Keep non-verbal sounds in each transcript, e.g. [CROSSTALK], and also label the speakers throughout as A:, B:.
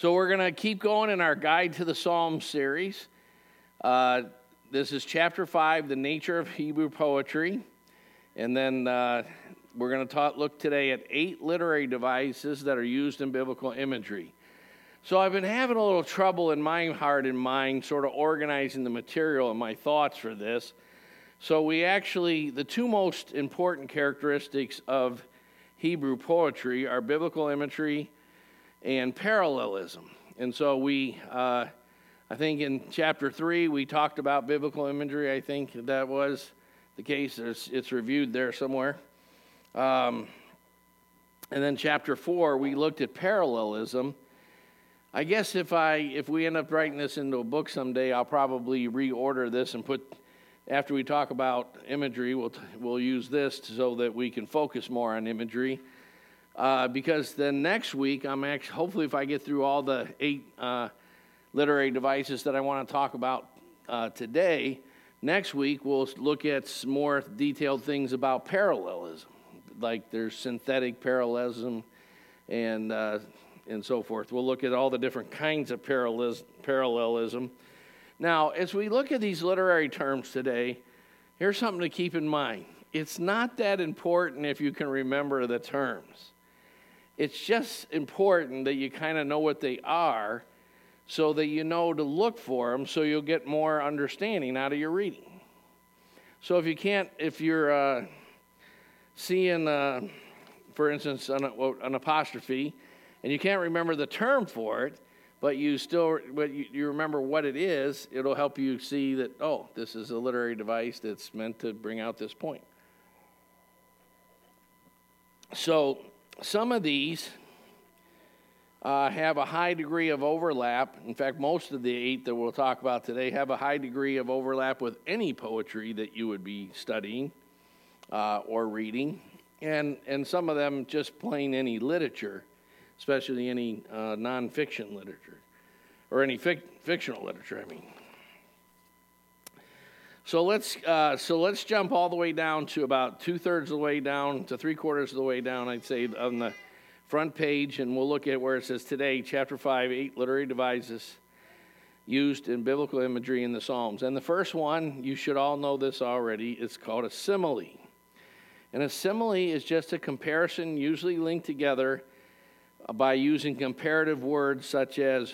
A: So we're going to keep going in our Guide to the Psalms series. Uh, this is chapter 5, The Nature of Hebrew Poetry. And then uh, we're going to look today at eight literary devices that are used in biblical imagery. So I've been having a little trouble in my heart and mind sort of organizing the material and my thoughts for this. So we actually, the two most important characteristics of Hebrew poetry are biblical imagery and parallelism. And so we, uh, I think in chapter three, we talked about biblical imagery. I think that was the case. It's, it's reviewed there somewhere. Um, and then chapter four, we looked at parallelism. I guess if I if we end up writing this into a book someday, I'll probably reorder this and put after we talk about imagery, we'll we'll use this so that we can focus more on imagery uh, because then next week, I'm actually, hopefully, if I get through all the eight uh, literary devices that I want to talk about uh, today, next week we'll look at some more detailed things about parallelism. Like there's synthetic parallelism and, uh, and so forth. We'll look at all the different kinds of parallelism. Now, as we look at these literary terms today, here's something to keep in mind. It's not that important if you can remember the terms. It's just important that you kind of know what they are so that you know to look for them so you'll get more understanding out of your reading. So if you can't, if you're uh, seeing, uh, for instance, an, an, apostrophe, and you can't remember the term for it, but you still but you, you remember what it is, it'll help you see that, oh, this is a literary device that's meant to bring out this point. So some of these uh, have a high degree of overlap. In fact, most of the eight that we'll talk about today have a high degree of overlap with any poetry that you would be studying uh, or reading, and, and some of them just plain any literature, especially any uh, nonfiction literature, or any fic- fictional literature, I mean. So let's uh, so let's jump all the way down to about two thirds of the way down to three quarters of the way down. I'd say on the front page, and we'll look at where it says today, chapter five, eight literary devices used in biblical imagery in the Psalms. And the first one, you should all know this already. It's called a simile, and a simile is just a comparison, usually linked together by using comparative words such as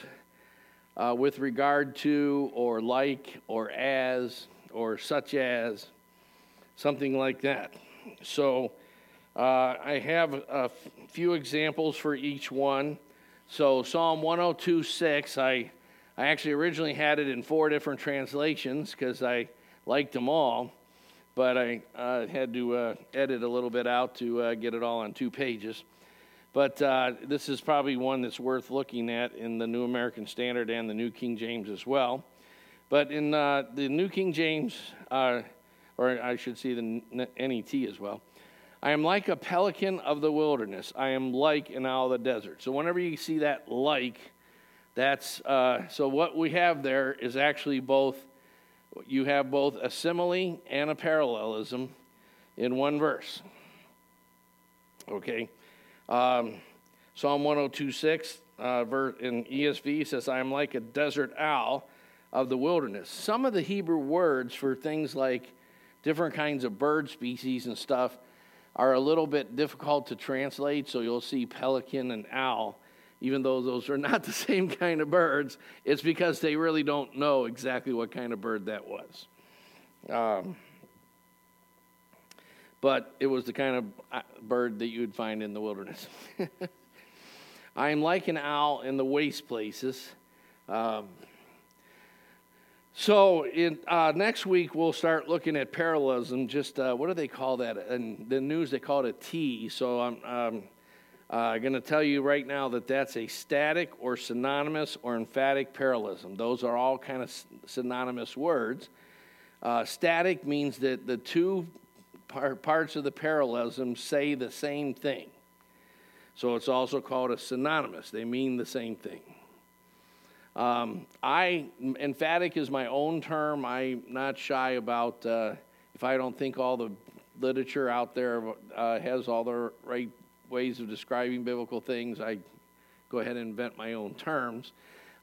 A: uh, with regard to, or like, or as or such as, something like that. So uh, I have a few examples for each one. So Psalm 102:6, I, I actually originally had it in four different translations because I liked them all, but I uh, had to uh, edit a little bit out to uh, get it all on two pages. But uh, this is probably one that's worth looking at in the New American Standard and the New King James as well. But in uh, the New King James, uh, or I should say the NET as well, I am like a pelican of the wilderness. I am like an owl of the desert. So whenever you see that like, that's uh, so what we have there is actually both. You have both a simile and a parallelism in one verse. Okay, um, Psalm 102:6 uh, verse in ESV says, "I am like a desert owl." Of the wilderness. Some of the Hebrew words for things like different kinds of bird species and stuff are a little bit difficult to translate, so you'll see pelican and owl. Even though those are not [LAUGHS] the same kind of birds, it's because they really don't know exactly what kind of bird that was. Um, but it was the kind of uh, bird that you would find in the wilderness. [LAUGHS] I am like an owl in the waste places. Um, so in, uh, next week we'll start looking at parallelism. Just uh, what do they call that? In the news they call it a T. So I'm, uh, going to tell you right now that that's a static or synonymous or emphatic parallelism. Those are all kind of synonymous words. Uh, static means that the two par- parts of the parallelism say the same thing. So it's also called a synonymous. They mean the same thing. Um, I emphatic is my own term. I'm not shy about uh, if I don't think all the literature out there uh, has all the right ways of describing biblical things. I go ahead and invent my own terms.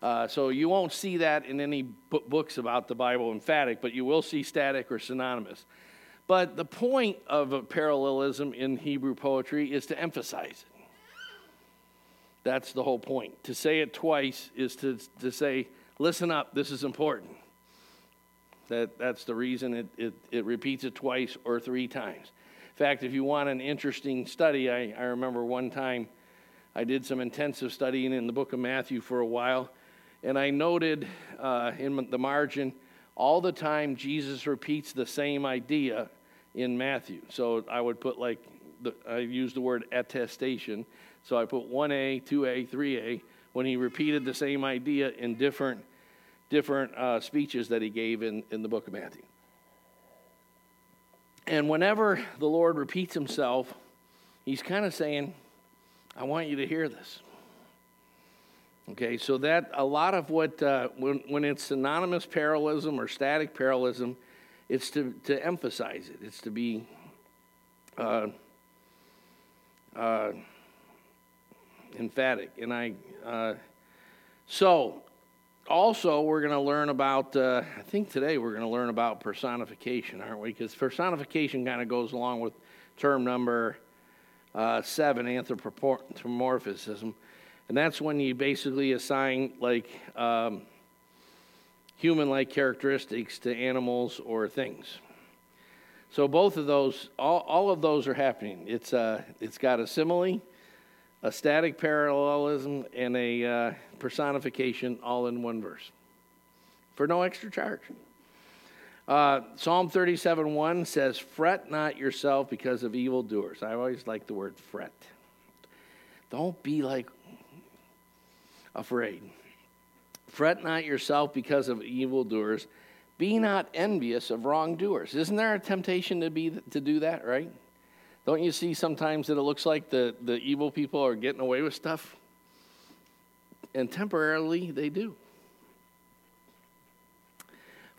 A: Uh, so you won't see that in any b- books about the Bible emphatic, but you will see static or synonymous. But the point of a parallelism in Hebrew poetry is to emphasize it. That's the whole point. To say it twice is to, to say, listen up, this is important. That, that's the reason it, it, it repeats it twice or three times. In fact, if you want an interesting study, I, I remember one time I did some intensive studying in the book of Matthew for a while, and I noted uh, in the margin all the time Jesus repeats the same idea in Matthew. So I would put like, the, I use the word attestation. So I put 1A, 2A, 3A when he repeated the same idea in different, different uh, speeches that he gave in, in the book of Matthew. And whenever the Lord repeats himself, he's kind of saying, I want you to hear this. Okay, so that a lot of what, uh, when, when it's synonymous parallelism or static parallelism, it's to, to emphasize it, it's to be uh, uh, emphatic. And I, uh, so also we're going to learn about, uh, I think today we're going to learn about personification, aren't we? Because personification kind of goes along with term number uh, seven, anthropomorphism. And that's when you basically assign like um, human like characteristics to animals or things. So both of those, all, all of those are happening. It's, uh, it's got a simile, a static parallelism, and a uh, personification all in one verse for no extra charge. Uh, Psalm 37 1 says, Fret not yourself because of evildoers. I always like the word fret. Don't be like afraid. Fret not yourself because of evildoers. Be not envious of wrongdoers. Isn't there a temptation to be to do that, right? Don't you see sometimes that it looks like the, the evil people are getting away with stuff? And temporarily they do.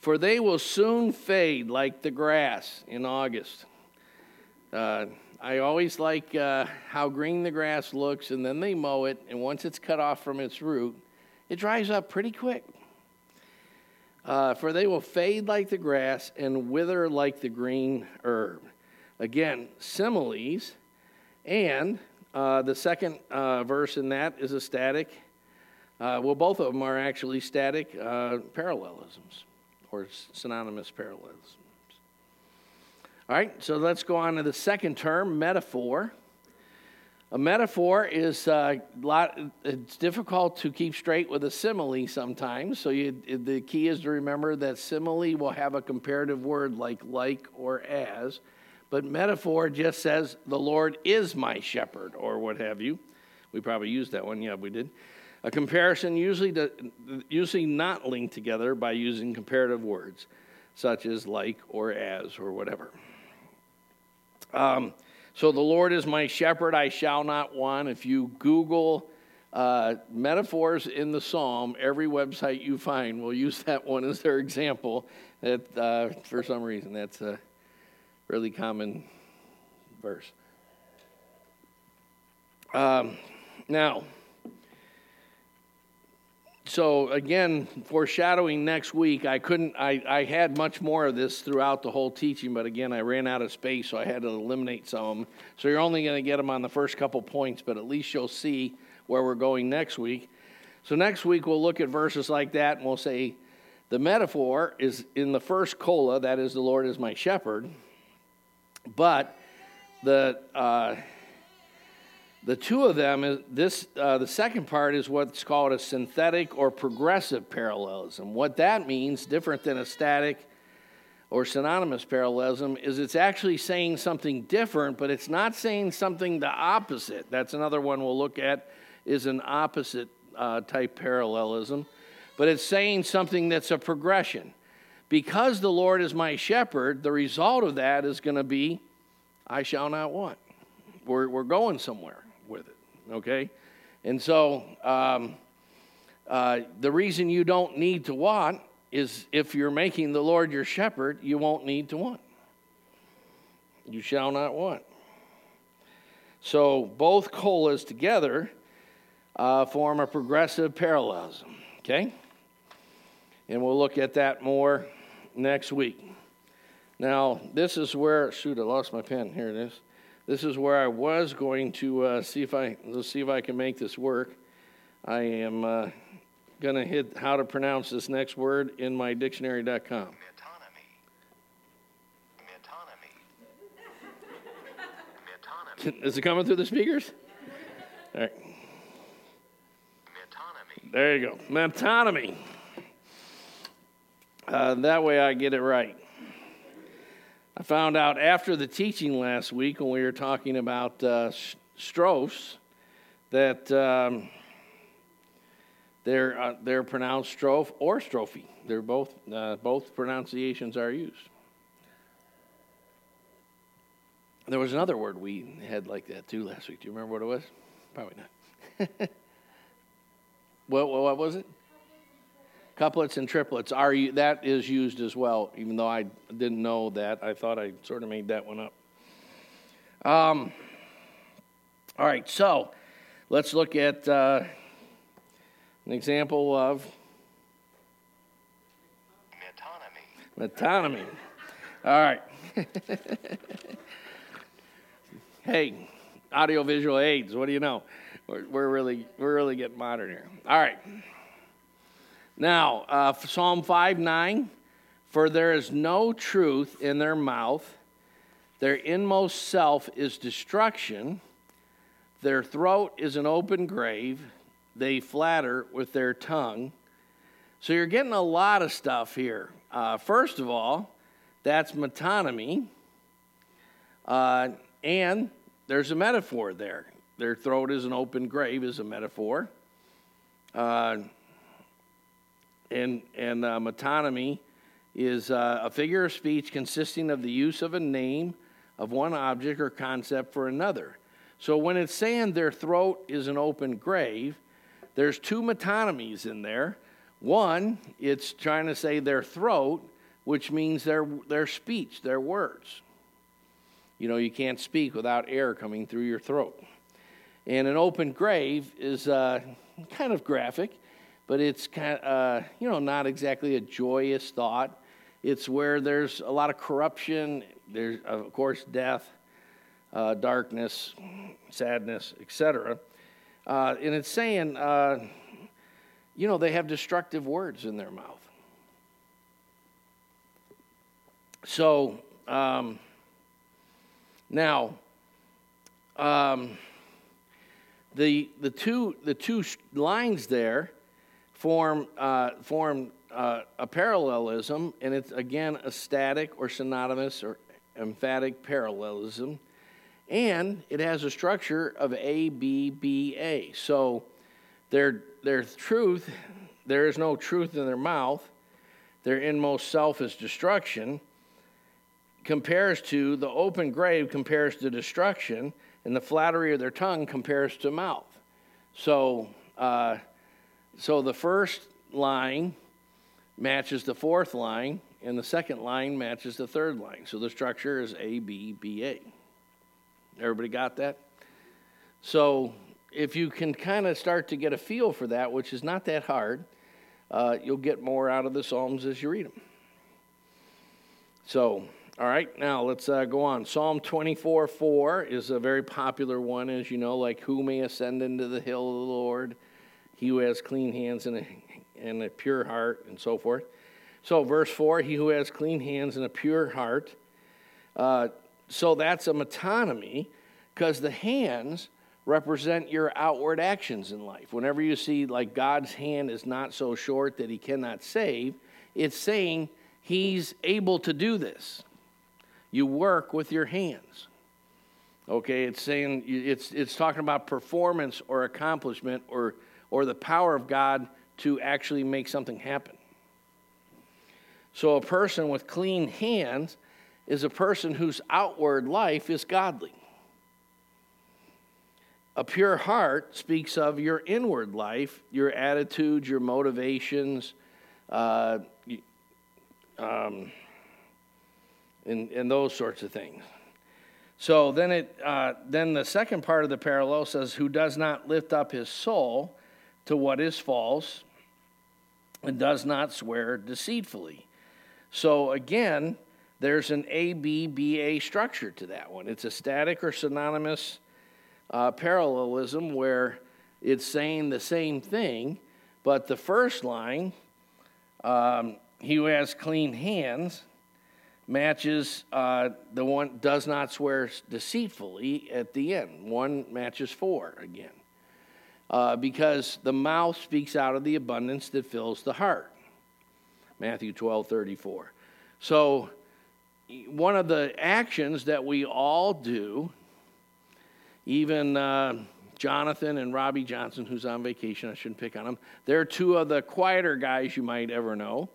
A: For they will soon fade like the grass in August. Uh, I always like uh, how green the grass looks, and then they mow it, and once it's cut off from its root, it dries up pretty quick. Uh, for they will fade like the grass and wither like the green herb. Again, similes. And uh, the second uh, verse in that is a static. Uh, well, both of them are actually static uh, parallelisms or synonymous parallelisms. All right, so let's go on to the second term, metaphor. A metaphor is a lot, it's difficult to keep straight with a simile sometimes. So you, the key is to remember that simile will have a comparative word like like or as, but metaphor just says the Lord is my shepherd or what have you. We probably used that one. Yeah, we did. A comparison usually usually not linked together by using comparative words such as like or as or whatever. Um, so the Lord is my shepherd, I shall not want. If you Google uh, metaphors in the psalm, every website you find will use [LAUGHS] that one as their example. That uh, for some reason that's a really common verse. Um, now, so again, foreshadowing next week, I couldn't, I, I had much more of this throughout the whole teaching, but again, I ran out of space, so I had to eliminate some of them. So you're only going to get them on the first couple points, but at least you'll see where we're going next week. So next week, we'll look at verses like that, and we'll say the metaphor is in the first cola, that is, the Lord is my shepherd, but the, uh, the two of them, is this, uh, the second part is what's called a synthetic or progressive parallelism. What that means, different than a static or synonymous parallelism, is it's actually saying something different, but it's not saying something the opposite. That's another one we'll look at, is an opposite uh, type parallelism. But it's saying something that's a progression. Because the Lord is my shepherd, the result of that is going to be, I shall not want. We're, we're going somewhere with it, okay? And so um, uh, the reason you don't need to want is if you're making the Lord your shepherd, you won't need to want. You shall not want. So both colas together uh, form a progressive parallelism. Okay? And we'll look at that more next week. Now, this is where, shoot, I lost my pen. Here it is. This is where I was going to uh, see if I, let's see if I can make this work. I am uh, going to hit how to pronounce this next word in my dictionary.com. [LAUGHS] Is it coming through the speakers? All right. There you go. Metonymy. Uh, that way I get it right. I found out after the teaching last week when we were talking about uh, strophes that um, they're, uh, they're pronounced strophe or strophe. They're both, uh, both pronunciations are used. There was another word we had like that too last week. Do you remember what it was? Probably not. [LAUGHS] what, what was it? Couplets and triplets are that is used as well. Even though I didn't know that, I thought I sort of made that one up. Um, all right, so let's look at uh, an example of metonymy. Metonymy. All right. [LAUGHS] hey, audiovisual aids. What do you know? We're, we're really we're really getting modern here. All right. Now, uh, Psalm 5 9, for there is no truth in their mouth, their inmost self is destruction, their throat is an open grave, they flatter with their tongue. So you're getting a lot of stuff here. Uh, first of all, that's metonymy. Uh, and there's a metaphor there. Their throat is an open grave, is a metaphor. Uh, and and uh, metonymy is uh, a figure of speech consisting of the use of a name of one object or concept for another. So when it's saying their throat is an open grave, there's two metonymies in there. One, it's trying to say their throat, which means their, their speech, their words. You know, you can't speak without air coming through your throat. And an open grave is uh, kind of graphic but it's kind of, uh, you know, not exactly a joyous thought. It's where there's a lot of corruption, there's, of course, death, uh, darkness, sadness, etc. Uh, and it's saying, uh, you know, they have destructive words in their mouth. So, um, now, um, the, the, two, the two lines there form, uh, form uh, a parallelism, and it's again a static or synonymous or emphatic parallelism. And it has a structure of A, B, B, A. So their, their truth, there is no truth in their mouth. Their inmost self is destruction, compares to the open grave, compares to destruction, and the flattery of their tongue compares to mouth. So, uh, so the first line matches the fourth line, and the second line matches the third line. So the structure is A, B, B, A. Everybody got that? So if you can kind of start to get a feel for that, which is not that hard, uh, you'll get more out of the Psalms as you read them. So, all right, now let's uh, go on. Psalm 24 4 is a very popular one, as you know, like, Who may ascend into the hill of the Lord? He who has clean hands and a, and a pure heart, and so forth. So, verse 4 he who has clean hands and a pure heart. Uh, so, that's a metonymy because the hands represent your outward actions in life. Whenever you see, like, God's hand is not so short that he cannot save, it's saying he's able to do this. You work with your hands. Okay, it's saying it's, it's talking about performance or accomplishment or or the power of God to actually make something happen. So, a person with clean hands is a person whose outward life is godly. A pure heart speaks of your inward life, your attitudes, your motivations, uh, um, and, and those sorts of things. So then it uh, then the second part of the parallel says, "Who does not lift up his soul to what is false, and does not swear deceitfully." So again, there's an A B B A structure to that one. It's a static or synonymous uh, parallelism where it's saying the same thing, but the first line, um, "He who has clean hands." matches uh, the one does not swear deceitfully at the end. One matches four again. Uh, because the mouth speaks out of the abundance that fills the heart. Matthew 12 34. So, one of the actions that we all do, even uh, Jonathan and Robbie Johnson, who's on vacation, I shouldn't pick on them, they're two of the quieter guys you might ever know,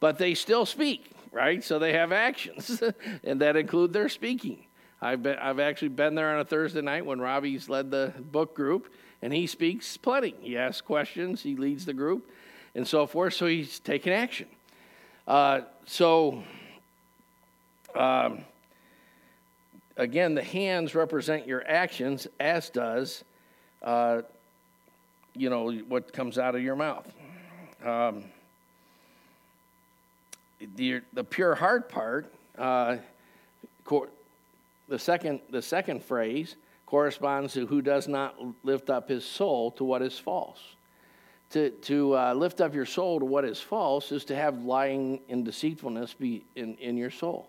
A: but they still speak right? So they have actions, [LAUGHS] and that include their speaking. I've, been, I've actually been there on a Thursday night when Robbie's led the book group, and he speaks plenty. He asks questions, he leads the group, and so forth. So he's taking action. Uh, so, um, again, the hands represent your actions, as does, uh, you know, what comes out of your mouth. Um, the, the pure heart part, uh, the, second, the second phrase corresponds to who does not lift up his soul to what is false. To, to uh, lift up your soul to what is false is to have lying and deceitfulness be in, in your soul.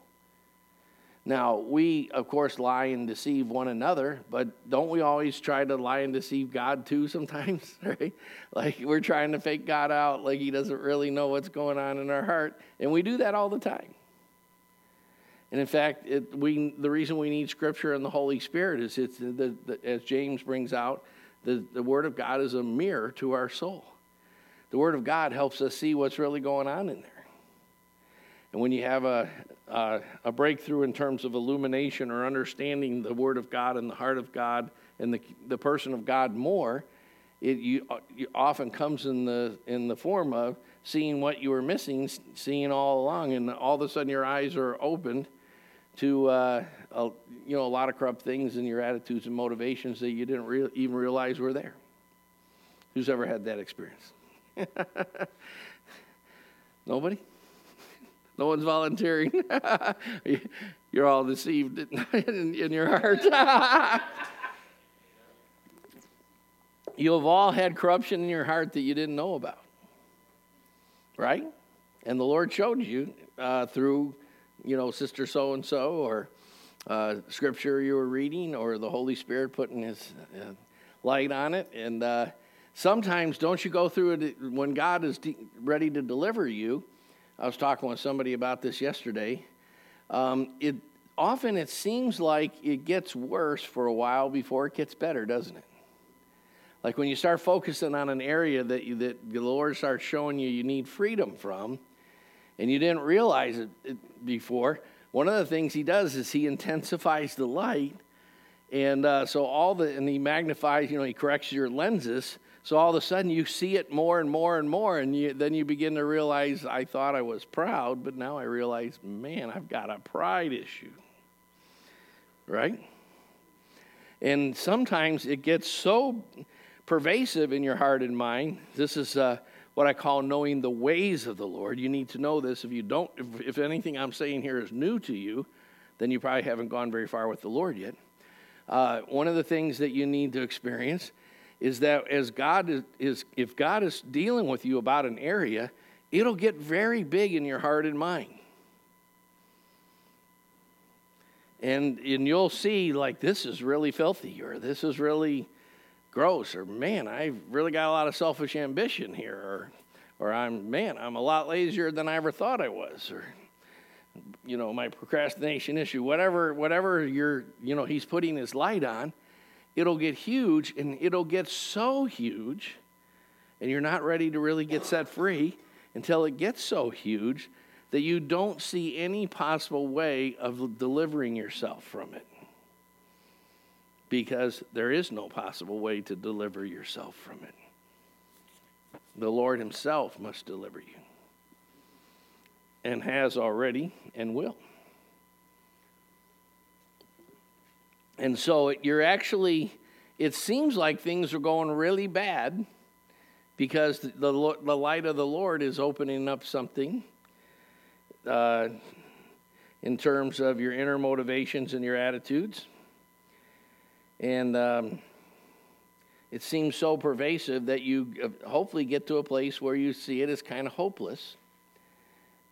A: Now, we, of course, lie and deceive one another, but don't we always try to lie and deceive God too sometimes, [LAUGHS] right? Like we're trying to fake God out like he doesn't really know what's going on in our heart, and we do that all the time. And in fact, it, we, the reason we need Scripture and the Holy Spirit is it's the, the, as James brings out, the, the Word of God is a mirror to our soul. The Word of God helps us see what's really going on in there. And when you have a, uh, a breakthrough in terms of illumination or understanding the Word of God and the heart of God and the, the person of God more, it you, you often comes in the, in the form of seeing what you were missing, seeing all along, and all of a sudden your eyes are opened to uh, a, you know a lot of corrupt things in your attitudes and motivations that you didn't re- even realize were there. Who's ever had that experience? [LAUGHS] Nobody. No one's volunteering. [LAUGHS] You're all deceived [LAUGHS] in, in your heart. you have all had corruption in your heart that you didn't know about. Right? And the Lord showed you uh, through, you know, Sister so and so, or uh, scripture you were reading, or the Holy Spirit putting His uh, light on it. And uh, sometimes, don't you go through it when God is de- ready to deliver you? I was talking with somebody about this yesterday. Um, it often it seems like it gets worse for a while before it gets better, doesn't it? Like when you start focusing on an area that you, that the Lord starts showing you you need freedom from, and you didn't realize it, before. One of the things He does is He intensifies the light, and uh, so all the and He magnifies. You know, He corrects your lenses so all of a sudden you see it more and more and more, and you, then you begin to realize, I thought I was proud, but now I realize, man, I've got a pride issue. Right? And sometimes it gets so pervasive in your heart and mind. This is uh, what I call knowing the ways of the Lord. You need to know this. If you don't, if, if anything I'm saying here is new to you, then you probably haven't gone very far with the Lord yet. Uh, one of the things that you need to experience is that as God is, is, if God is dealing with you about an area, it'll get very big in your heart and mind. And, and you'll see, like, this is really filthy, or this is really gross, or man, I've really got a lot of selfish ambition here, or, or I'm, man, I'm a lot lazier than I ever thought I was, or, you know, my procrastination issue, whatever, whatever you're, you know, he's putting his light on it'll get huge and it'll get so huge, and you're not ready to really get set free until it gets so huge that you don't see any possible way of delivering yourself from it. Because there is no possible way to deliver yourself from it. The Lord Himself must deliver you, and has already and will. And so you're actually, it seems like things are going really bad because the, the, light of the Lord is opening up something uh, in terms of your inner motivations and your attitudes. And um, it seems so pervasive that you uh, hopefully get to a place where you see it as kind of hopeless.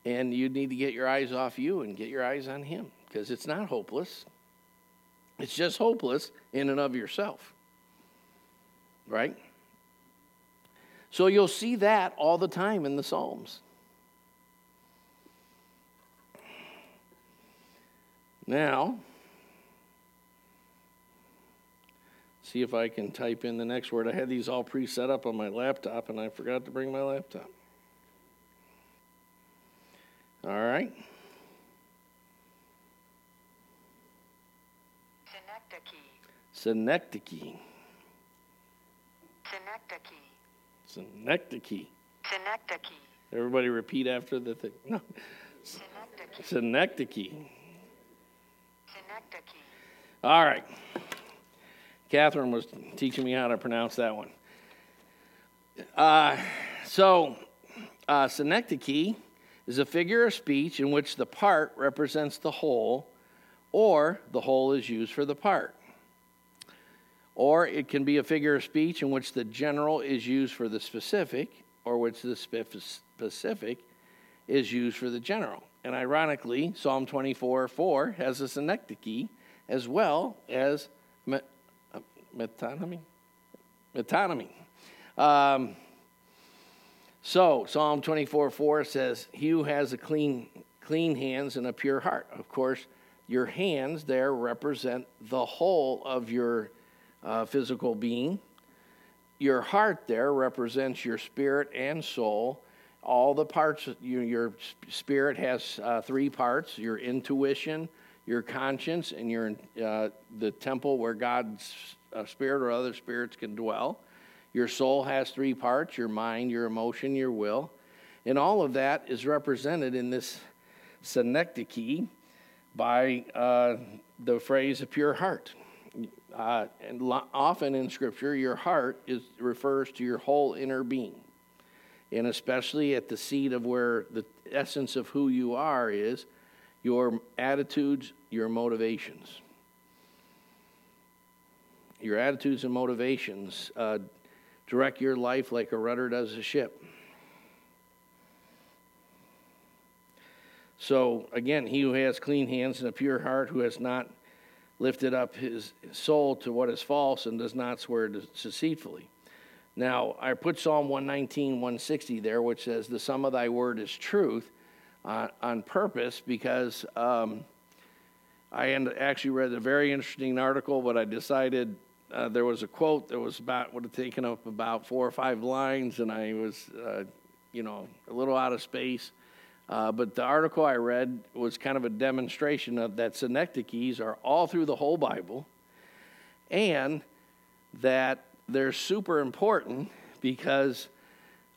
A: And you need to get your eyes off you and get your eyes on Him because it's not hopeless. It's just hopeless in and of yourself. Right? So you'll see that all the time in the Psalms. Now, see if I can type in the next word. I had these all pre set up on my laptop and I forgot to bring my laptop. All right. Synecdoche.
B: Synecdoche.
A: Synecdoche.
B: Synecdoche.
A: Everybody repeat after the thing. [LAUGHS] No.
B: Synecdoche.
A: Synecdoche.
B: Synecdoche.
A: All right. Catherine was teaching me how to pronounce that one. Uh, so, uh, synecdoche is a figure of speech in which the part represents the whole, or the whole is used for the part. Or it can be a figure of speech in which the general is used for the specific, or which the specific is used for the general. And ironically, Psalm 24 4 has a synecdoche as well as metonymy. Metonymy. Um, so, Psalm 24 4 says, He who has a clean, clean hands and a pure heart. Of course, your hands there represent the whole of your uh, physical being. Your heart there represents your spirit and soul. All the parts, you, your spirit has uh, three parts your intuition, your conscience, and your, uh, the temple where God's uh, spirit or other spirits can dwell. Your soul has three parts your mind, your emotion, your will. And all of that is represented in this synecdoche by uh, the phrase a pure heart. Uh, and lo- often in Scripture, your heart is, refers to your whole inner being. And especially at the seat of where the essence of who you are is your attitudes, your motivations. Your attitudes and motivations uh, direct your life like a rudder does a ship. So, again, he who has clean hands and a pure heart, who has not lifted up his soul to what is false and does not swear deceitfully. Now, I put Psalm 119, 160 there, which says, The sum of thy word is truth, uh, on purpose because um, I actually read a very interesting article, but I decided uh, there was a quote that was about, would have taken up about four or five lines, and I was, uh, you know, a little out of space. Uh, but the article I read was kind of a demonstration of that synecdoches are all through the whole Bible and that they're super important because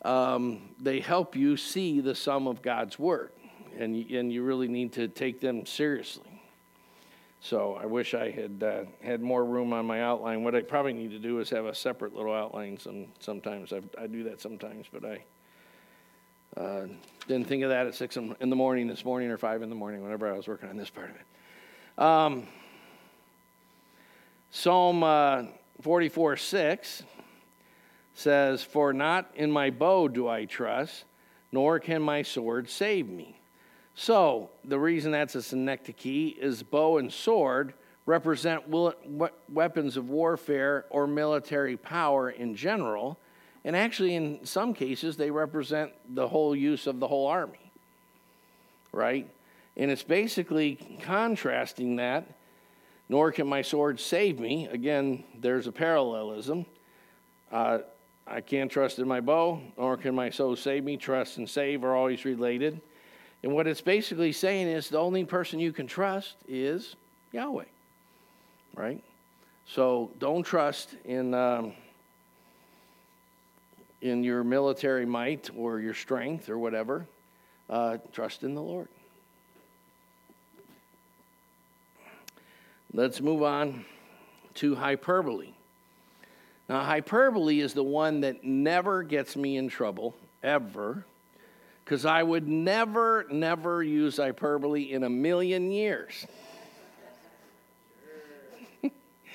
A: um, they help you see the sum of God's Word. And, and you really need to take them seriously. So I wish I had uh, had more room on my outline. What I probably need to do is have a separate little outline. Some, sometimes I've, i do that sometimes, but I uh, didn't think of that at 6 in the morning this morning or 5 in the morning, whenever I was working on this part of it. Um, Psalm uh, 44 6 says, For not in my bow do I trust, nor can my sword save me. So, the reason that's a synecdoche is bow and sword represent weapons of warfare or military power in general and actually, in some cases, they represent the whole use of the whole army, right? And it's basically contrasting that, nor can my sword save me. Again, there's a parallelism. Uh, I can't trust in my bow, nor can my soul save me. Trust and save are always related. And what it's basically saying is the only person you can trust is Yahweh, right? So don't trust in. Um, in your military might or your strength or whatever. Uh, trust in the Lord. Let's move on to hyperbole. Now, hyperbole is the one that never gets me in trouble, ever, because I would never, never use hyperbole in a million years.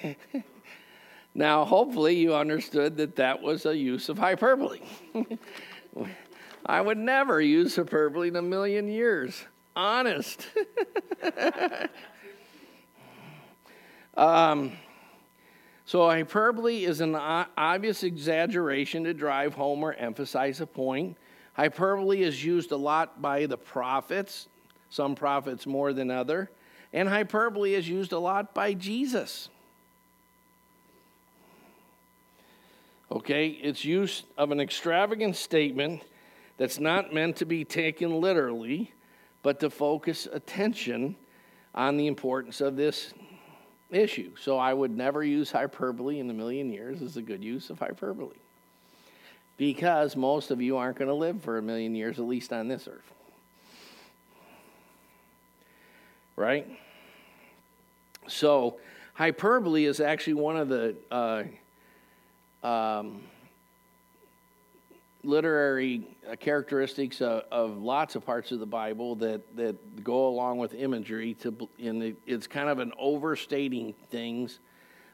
A: [LAUGHS] now, hopefully, you understood that that was a use of hyperbole. [LAUGHS] I would never use hyperbole in a million years. Honest. [LAUGHS] um, so, hyperbole is an obvious exaggeration to drive home or emphasize a point. Hyperbole is used a lot by the prophets, some prophets more than other, and hyperbole is used a lot by Jesus. Okay, it's use of an extravagant statement that's not meant to be taken literally, but to focus attention on the importance of this issue. So I would never use hyperbole in a million years as a good use of hyperbole. Because most of you aren't going to live for a million years, at least on this earth. Right? So, hyperbole is actually one of the uh, um, literary uh, characteristics of, of, lots of parts of the Bible that, that go along with imagery. To, and it's kind of an overstating things,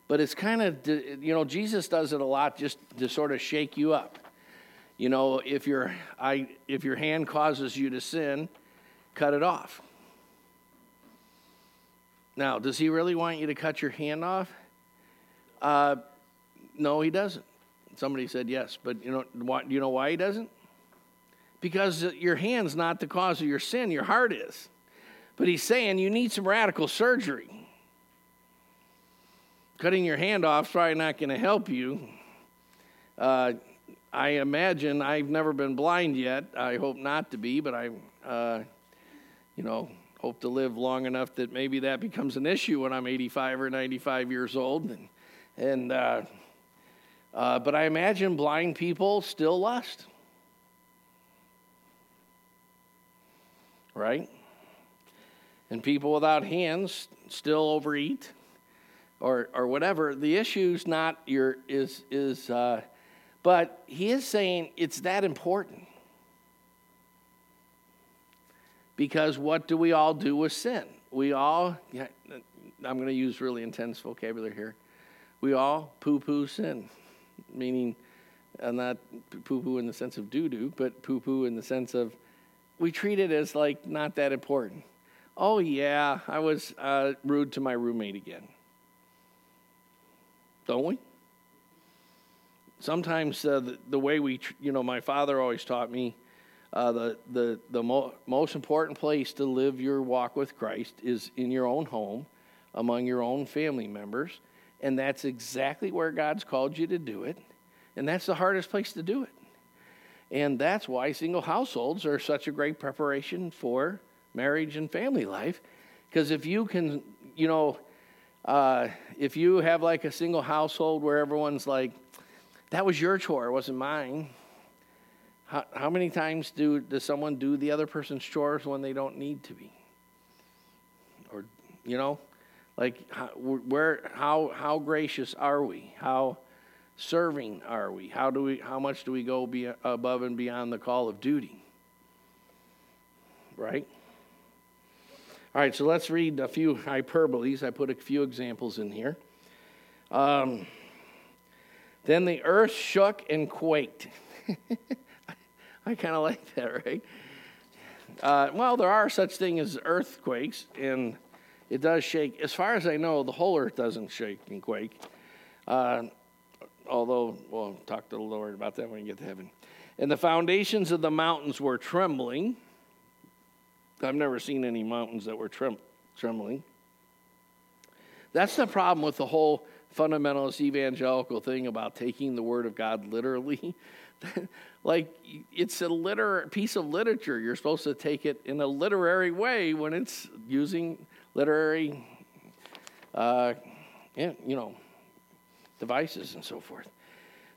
A: but it's kind of, you know, Jesus does it a lot just to sort of shake you up. You know, if your, I, if your hand causes you to sin, cut it off. Now, does he really want you to cut your hand off? Uh, no, he doesn't. Somebody said yes, but you know, why, you know why he doesn't? Because your hand's not the cause of your sin, your heart is. But he's saying you need some radical surgery. Cutting your hand off is probably not going to help you. Uh, I imagine I've never been blind yet. I hope not to be, but I, uh, you know, hope to live long enough that maybe that becomes an issue when I'm 85 or 95 years old. And, and uh, uh, but I imagine blind people still lust. Right? And people without hands still overeat or, or whatever. The issue's not your, is, is uh, but he is saying it's that important. Because what do we all do with sin? We all, I'm going to use really intense vocabulary here. We all poo poo sin meaning uh, not poo poo in the sense of doo doo, but poo poo in the sense of we treat it as like not that important. Oh, yeah, I was uh, rude to my roommate again. Don't we? Sometimes uh, the, the, way we, tr- you know, my father always taught me uh, the, the, the mo- most important place to live your walk with Christ is in your own home, among your own family members. And that's exactly where God's called you to do it. And that's the hardest place to do it. And that's why single households are such a great preparation for marriage and family life. Because if you can, you know, uh, if you have like a single household where everyone's like, that was your chore, it wasn't mine. How, how many times do, does someone do the other person's chores when they don't need to be? Or, you know, like, how, where, how, how gracious are we? How serving are we? How, do we, how much do we go be above and beyond the call of duty? Right? All right, so let's read a few hyperboles. I put a few examples in here. Um, then the earth shook and quaked. [LAUGHS] I kind of like that, right? Uh, well, there are such things as earthquakes, and it does shake. As far as I know, the whole earth doesn't shake and quake. Uh, although, we'll talk to the Lord about that when we get to heaven. And the foundations of the mountains were trembling. I've never seen any mountains that were trem- trembling. That's the problem with the whole fundamentalist evangelical thing about taking the word of God literally. [LAUGHS] like it's a liter- piece of literature. You're supposed to take it in a literary way when it's using literary, uh, you know, devices and so forth.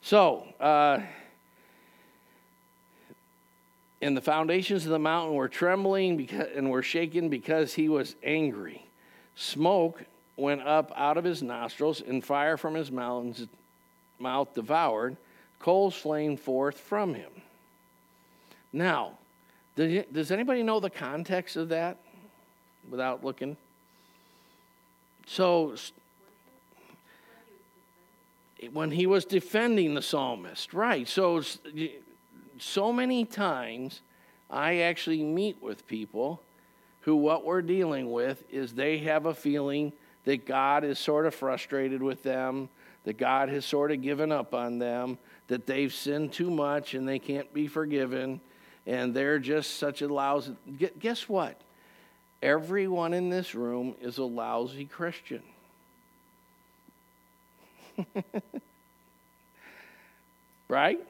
A: So, uh, and the foundations of the mountain were trembling because, and were shaken because he was angry. Smoke went up out of his nostrils, and fire from his mouth, devoured. Coals flamed forth from him. Now, does anybody know the context of that without looking? So, when he was defending the psalmist, right? So, so many times I actually meet with people who what we're dealing with is they have a feeling that God is sort of frustrated with them, that God has sort of given up on them, that they've sinned too much and they can't be forgiven, and they're just such a lousy. Guess what? Everyone in this room is a lousy Christian. [LAUGHS] right?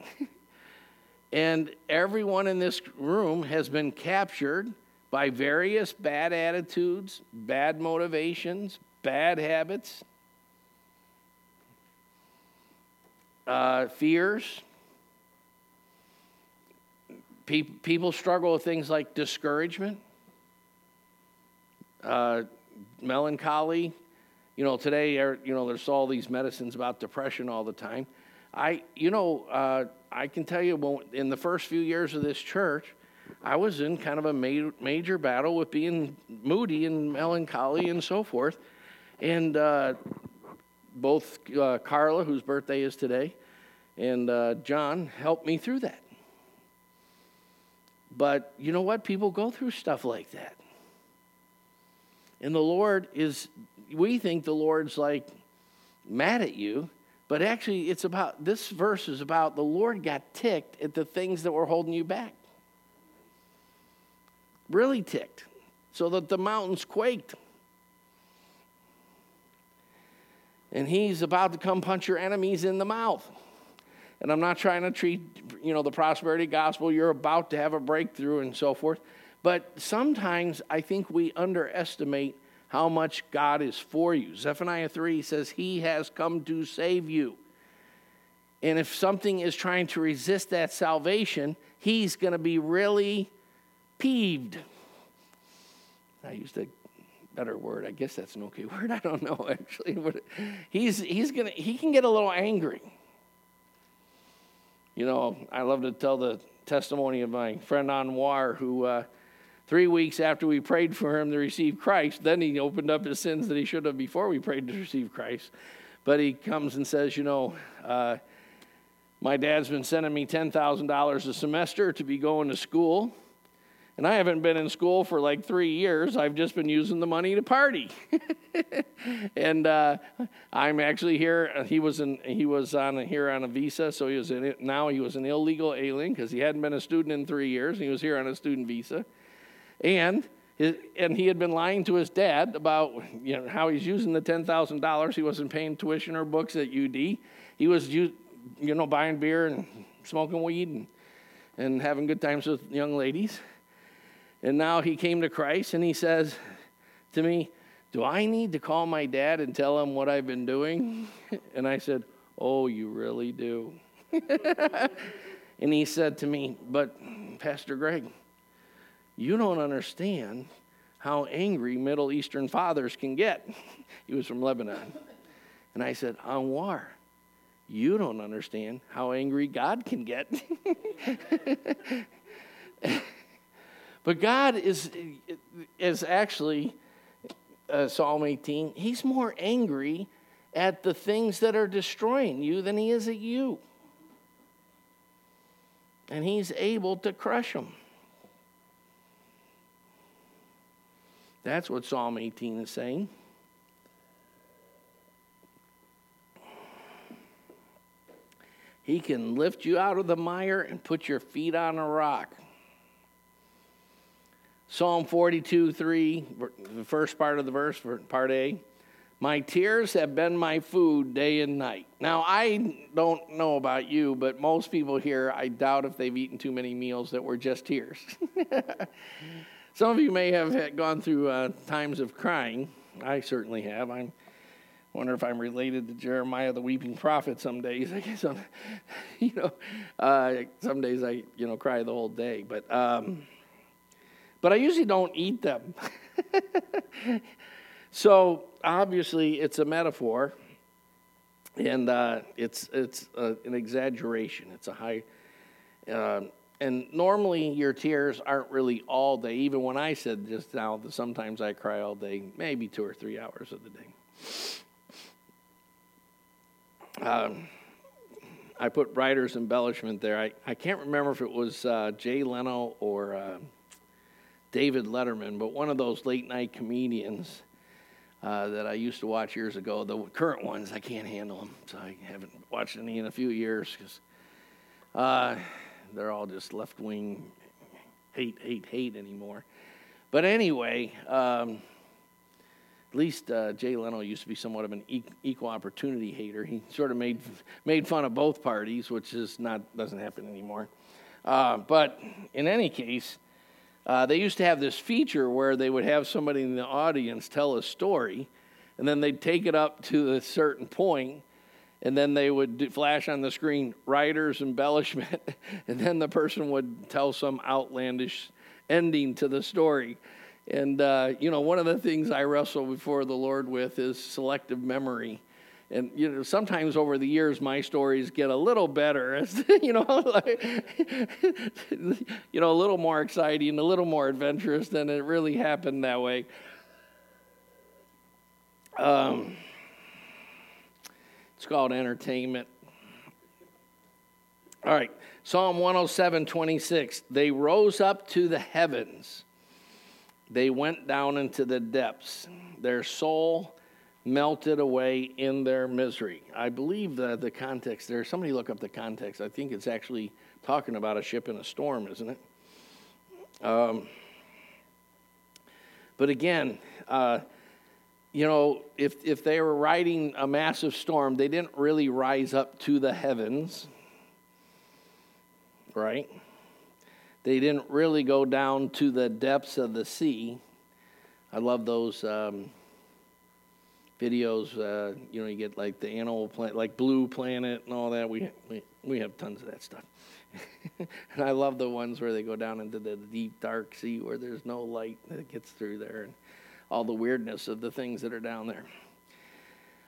A: And everyone in this room has been captured by various bad attitudes, bad motivations, bad habits, uh, fears. people struggle with things like discouragement, uh, melancholy. You know, today, er, you know, there's all these medicines about depression all the time. I, you know, uh, I can tell you, in the first few years of this church, I was in kind of a major battle with being moody and melancholy and so forth. And uh, both uh, Carla, whose birthday is today, and uh, John helped me through that. But you know what? People go through stuff like that. And the Lord is, we think the Lord's like mad at you but actually, it's about this verse is about the Lord got ticked at the things that were holding you back. Really ticked, so that the mountains quaked. And he's about to come punch your enemies in the mouth. And I'm not trying to treat, you know, the prosperity gospel, you're about to have a breakthrough and so forth. But sometimes I think we underestimate how much God is for you. Zephaniah 3 says, He has come to save you. And if something is trying to resist that salvation, He's going to be really peeved. I used a better word. I guess that's an okay [LAUGHS] word. I don't know actually. He's he's gonna he can get a little angry. You know, I love to tell the testimony of my friend Anwar who uh, Three weeks after we prayed for him to receive Christ, then he opened up his sins that he should have before we prayed to receive Christ. But he comes and says, You know, uh, my dad's been sending me $10,000 a semester to be going to school. And I haven't been in school for like three years. I've just been using the money to party. [LAUGHS] and uh, I'm actually here. He was in, he was on here on a visa, so he was in now he was an illegal alien because he hadn't been a student in three years. he was here on a student visa. And, and he had been lying to his dad about you know, how he's using the $10,000. He wasn't paying tuition or books at UD. He was you know, buying beer and smoking weed and, and having good times with young ladies. And now he came to Christ and he says to me, Do I need to call my dad and tell him what I've been doing? [LAUGHS] And I said, Oh, you really do. [LAUGHS] and he said to me, But Pastor Greg, you don't understand how angry Middle Eastern fathers can get. [LAUGHS] he was from Lebanon. And I said, Anwar, you don't understand how angry God can get. But God is, is actually, uh, Psalm 18, he's more angry at the things that are destroying you than he is at you. And he's able to crush them. That's what Psalm 18 is saying. He can lift you out of the mire and put your feet on a rock. Psalm 42 3, the first part of the verse, part A. My tears have been my food day and night. Now, I don't know about you, but most people here, I doubt if they've eaten too many meals that were just tears. [LAUGHS] Some of you may have gone through uh, times of crying. I certainly have. I wonder if I'm related to Jeremiah the weeping prophet some days. I guess I'm, [LAUGHS] you know, uh, some days I, you know, cry the whole day. But, um, but I usually don't eat them. [LAUGHS] So obviously, it's a metaphor, and uh, it's it's uh, an exaggeration. It's a high, uh, and normally your tears aren't really all day. Even when I said just now, that sometimes I cry all day, maybe two or three hours of the day. Um, I put writer's embellishment there. I, I can't remember if it was uh, Jay Leno or uh, David Letterman, but one of those late night comedians uh, that I used to watch years ago. The current ones, I can't handle them, so I haven't watched any in a few years because uh, they're all just left wing hate, hate, hate anymore. But anyway, um, at least uh, Jay Leno used to be somewhat of an equal opportunity hater. He sort of made made fun of both parties, which is not doesn't happen anymore. Uh, but in any case, uh, they used to have this feature where they would have somebody in the audience tell a story, and then they'd take it up to a certain point, and then they would flash on the screen writer's embellishment, [LAUGHS] and then the person would tell some outlandish ending to the story. And, uh, you know, one of the things I wrestle before the Lord with is selective memory. And, you know, sometimes over the years, my stories get a little better, [LAUGHS] you know, like, [LAUGHS] you know, a little more exciting, a little more adventurous than it really happened that way. Um, it's called entertainment. All right, Psalm 107 26. They rose up to the heavens they went down into the depths. Their soul melted away in their misery. I believe that the context there, somebody look up the context. I think it's actually talking about a ship in a storm, isn't it? Um, but again, uh, you know, if, if they were riding a massive storm, they didn't really rise up to the heavens, right? They didn't really go down to the depths of the sea. I love those um, videos. Uh, you know, you get like the animal planet, like Blue Planet and all that. We we, we have tons of that stuff. [LAUGHS] and I love the ones where they go down into the deep dark sea where there's no light that gets through there, and all the weirdness of the things that are down there.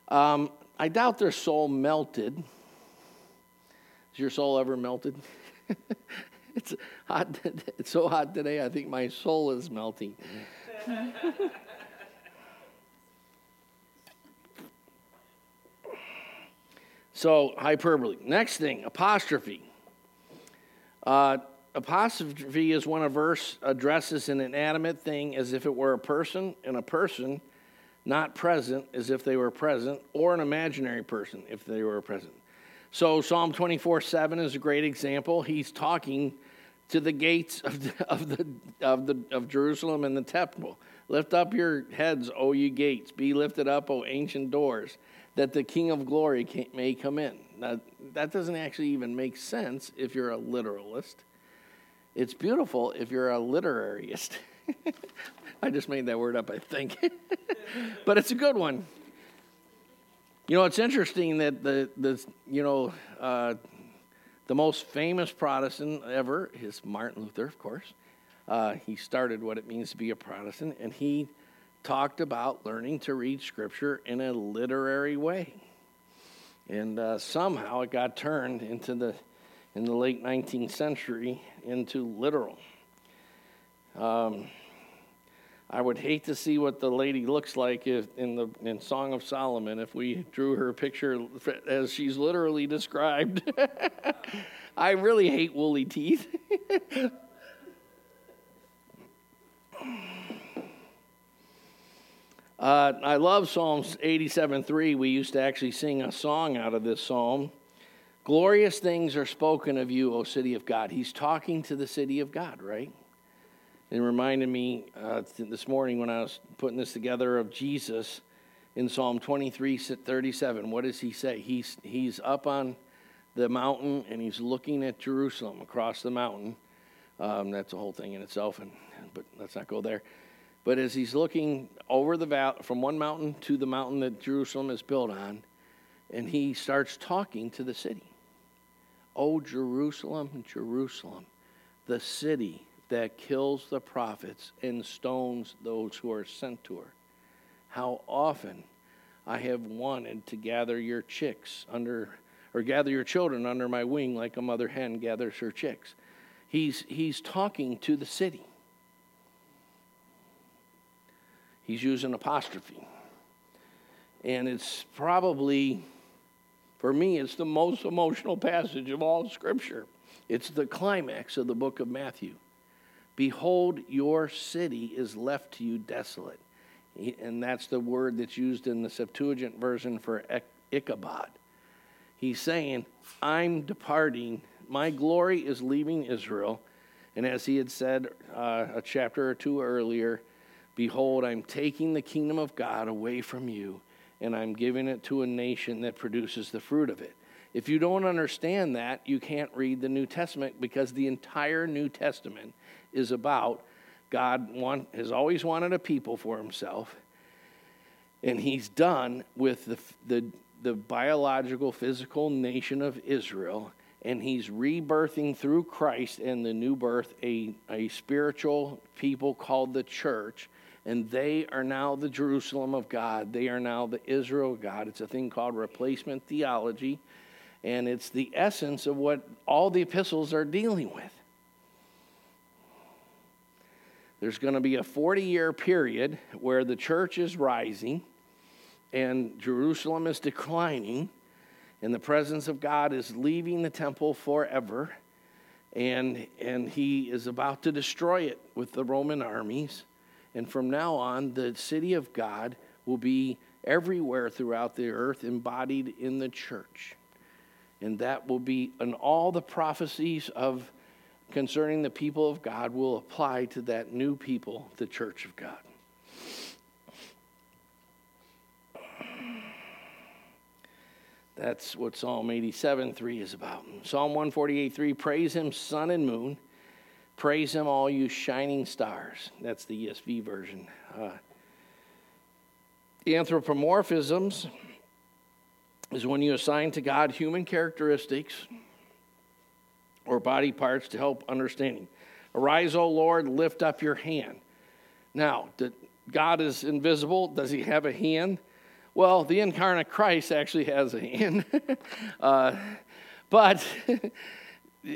A: Um, I doubt their soul melted. Has your soul ever melted? [LAUGHS] It's hot. [LAUGHS] It's so hot today. I think my soul is melting. So hyperbole. Next thing, apostrophe. Uh, apostrophe is when a verse addresses an inanimate thing as if it were a person, and a person not present as if they were present, or an imaginary person if they were present. So Psalm 24 7 is a great example. He's talking to the gates of, the, of, the, of, the, of Jerusalem and the temple. Lift up your heads, O ye gates. Be lifted up, O ancient doors, that the King of glory may come in. Now, that doesn't actually even make sense if you're a literalist. It's beautiful if you're a literariist. [LAUGHS] I just made that word up, I think. [LAUGHS] but it's a good one. You know, it's interesting that the, the you know, uh, the most famous Protestant ever is Martin Luther, of course. Uh, he started what it means to be a Protestant, and he talked about learning to read Scripture in a literary way. And uh, somehow it got turned into the, in the late 19th century into literal. Um, I would hate to see what the lady looks like if, in the in Song of Solomon if we drew her picture as she's literally described. [LAUGHS] I really hate woolly teeth. [LAUGHS] uh, I love Psalms 87:3. We used to actually sing a song out of this psalm. Glorious things are spoken of you, O city of God. He's talking to the city of God, right? It reminded me uh, this morning when I was putting this together of Jesus in Psalm 23 37. What does he say? He's, he's up on the mountain and he's looking at Jerusalem across the mountain. Um, that's a whole thing in itself, and, but let's not go there. But as he's looking over the valley, from one mountain to the mountain that Jerusalem is built on, and he starts talking to the city. Oh, Jerusalem, Jerusalem, the city that kills the prophets and stones those who are sent to her. how often I have wanted to gather your chicks under, or gather your children under my wing like a mother hen gathers her chicks. He's, he's talking to the city. He's using apostrophe. And it's probably, for me, it's the most emotional passage of all Scripture. It's the climax of the book of Matthew. Behold, your city is left to you desolate. And that's the word that's used in the Septuagint version for Ichabod. He's saying, I'm departing. My glory is leaving Israel. And as he had said uh, a chapter or two earlier, Behold, I'm taking the kingdom of God away from you, and I'm giving it to a nation that produces the fruit of it. If you don't understand that, you can't read the New Testament because the entire New Testament is about God want, has always wanted a people for himself, and he's done with the, the, the biological, physical nation of Israel, and he's rebirthing through Christ and the new birth a, a spiritual people called the church and they are now the Jerusalem of God. They are now the Israel of God. It's a thing called replacement theology, and it's the essence of what all the epistles are dealing with. There's going to be a 40 year period where the church is rising and Jerusalem is declining, and the presence of God is leaving the temple forever, and, and he is about to destroy it with the Roman armies. And from now on, the city of God will be everywhere throughout the earth, embodied in the church. And that will be, and all the prophecies of concerning the people of God will apply to that new people, the church of God. That's what Psalm 87 3 is about. Psalm 148 3 Praise him, sun and moon Praise him, all you shining stars. That's the ESV version. Uh, anthropomorphisms is when you assign to God human characteristics or body parts to help understanding. Arise, O Lord, lift up your hand. Now, God is invisible. Does he have a hand? Well, the incarnate Christ actually has a hand. [LAUGHS] uh, but [LAUGHS]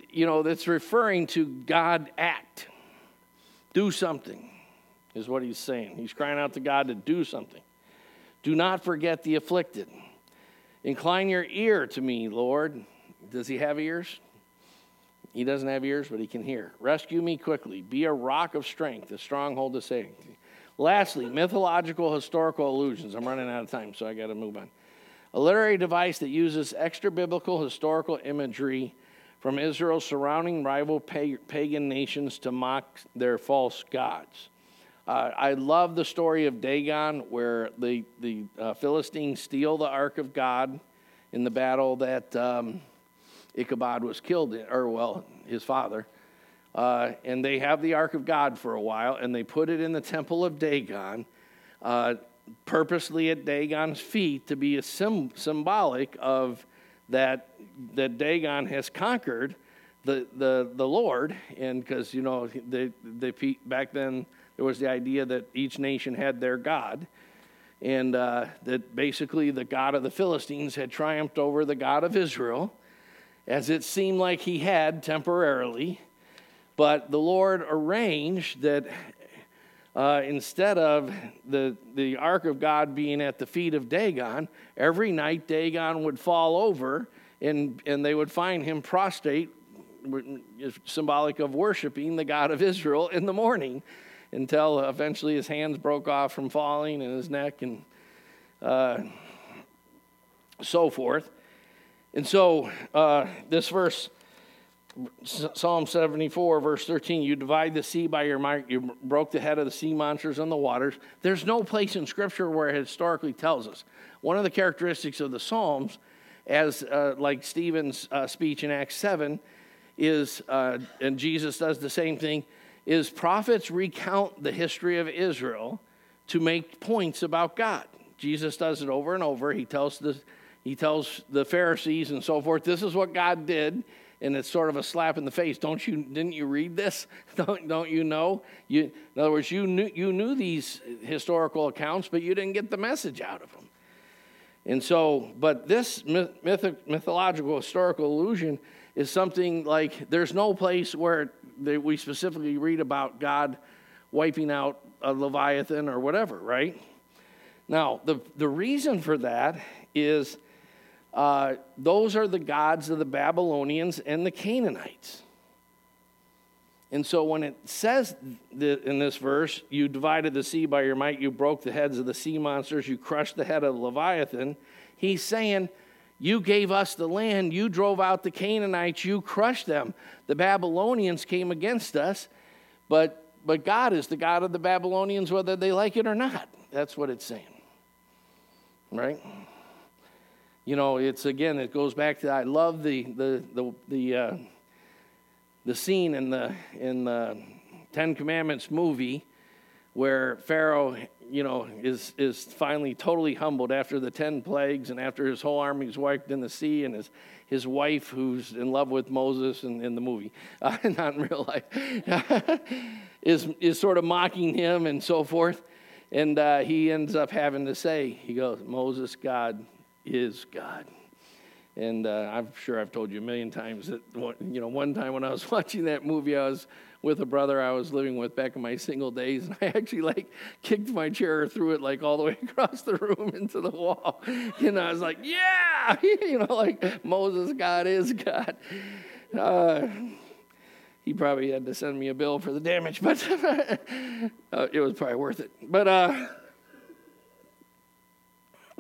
A: you know, that's referring to God act. Do something, is what he's saying. He's crying out to God to do something. Do not forget the afflicted. Incline your ear to me, Lord. Does he have ears? He doesn't have ears, but he can hear. Rescue me quickly. Be a rock of strength, a stronghold to save. Lastly, mythological historical allusions. I'm running out of time, so I got to move on. A literary device that uses extra biblical historical imagery from Israel's surrounding rival pagan nations to mock their false gods. Uh, I love the story of Dagon, where the, the uh, Philistines steal the ark of God in the battle that um, Ichabod was killed in, or, well, his father. Uh, and they have the ark of God for a while, and they put it in the temple of Dagon, uh, purposely at Dagon's feet to be a sim- symbolic of that that Dagon has conquered the the, the Lord, and because you know the the back then there was the idea that each nation had their god, and uh, that basically the God of the Philistines had triumphed over the God of Israel, as it seemed like he had temporarily, but the Lord arranged that uh, instead of the, the ark of God being at the feet of Dagon, every night Dagon would fall over and, and they would find him prostrate, symbolic of worshiping the God of Israel in the morning, until eventually his hands broke off from falling and his neck and uh, so forth. And so uh, this verse Psalm 74, verse 13, you divide the sea by your might, you broke the head of the sea monsters on the waters. There's no place in Scripture where it historically tells us. One of the characteristics of the Psalms, as uh, like Stephen's uh, speech in Acts 7, is, uh, and Jesus does the same thing, is prophets recount the history of Israel to make points about God. Jesus does it over and over. He tells the, he tells the Pharisees and so forth, this is what God did and it's sort of a slap in the face. Don't you? Didn't you read this? [LAUGHS] Don't don't you know? You, in other words, you knew you knew these historical accounts, but you didn't get the message out of them. And so, but this myth, mythological historical allusion is something like there's no place where we specifically read about God wiping out a Leviathan or whatever, right? Now, the, the reason for that is uh, those are the gods of the Babylonians and the Canaanites. And so when it says in this verse, you divided the sea by your might, you broke the heads of the sea monsters, you crushed the head of Leviathan, he's saying, You gave us the land, you drove out the Canaanites, you crushed them. The Babylonians came against us, but, but God is the God of the Babylonians, whether they like it or not. That's what it's saying. Right? You know, it's again, it goes back to I love the, the, the, the, uh, the scene in the, in the Ten Commandments movie where Pharaoh, you know, is, is finally totally humbled after the 10 plagues and after his whole army is wiped in the sea and his, his wife, who's in love with Moses in, in the movie, [LAUGHS] uh, not in real life, [LAUGHS] is, is sort of mocking him and so forth. And uh, he ends up having to say, he goes, Moses, God is God. And uh, I'm sure I've told you a million times that, you know, one time when I was [LAUGHS] watching that movie, I was with a brother I was living with back in my single days, and [LAUGHS] I actually like kicked my chair, through it like all the way [LAUGHS] across the room into the wall. You know, I was like, yeah, you know, like Moses, God is God. Uh, he probably had to send me a bill for the damage, but uh, it was probably worth it. But, uh,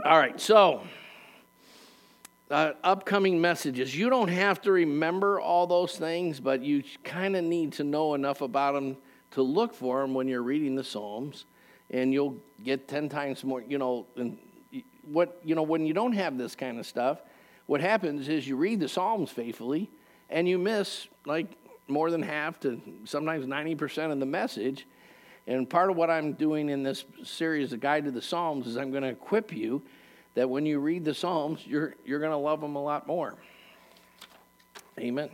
A: all right, so uh, upcoming messages. You don't have to remember all those things, but you kind of need to know enough about them to look for them when you're reading the Psalms, and you'll get 10 times more, you know, and what, you know, when you don't have this kind of stuff, what happens is you read the Psalms faithfully and you miss like more than half to sometimes 90% of the message. And part of what I'm doing in this series, The Guide to the Psalms, is I'm going to equip you that when you read the Psalms, you're, you're going to love them a lot more. Amen.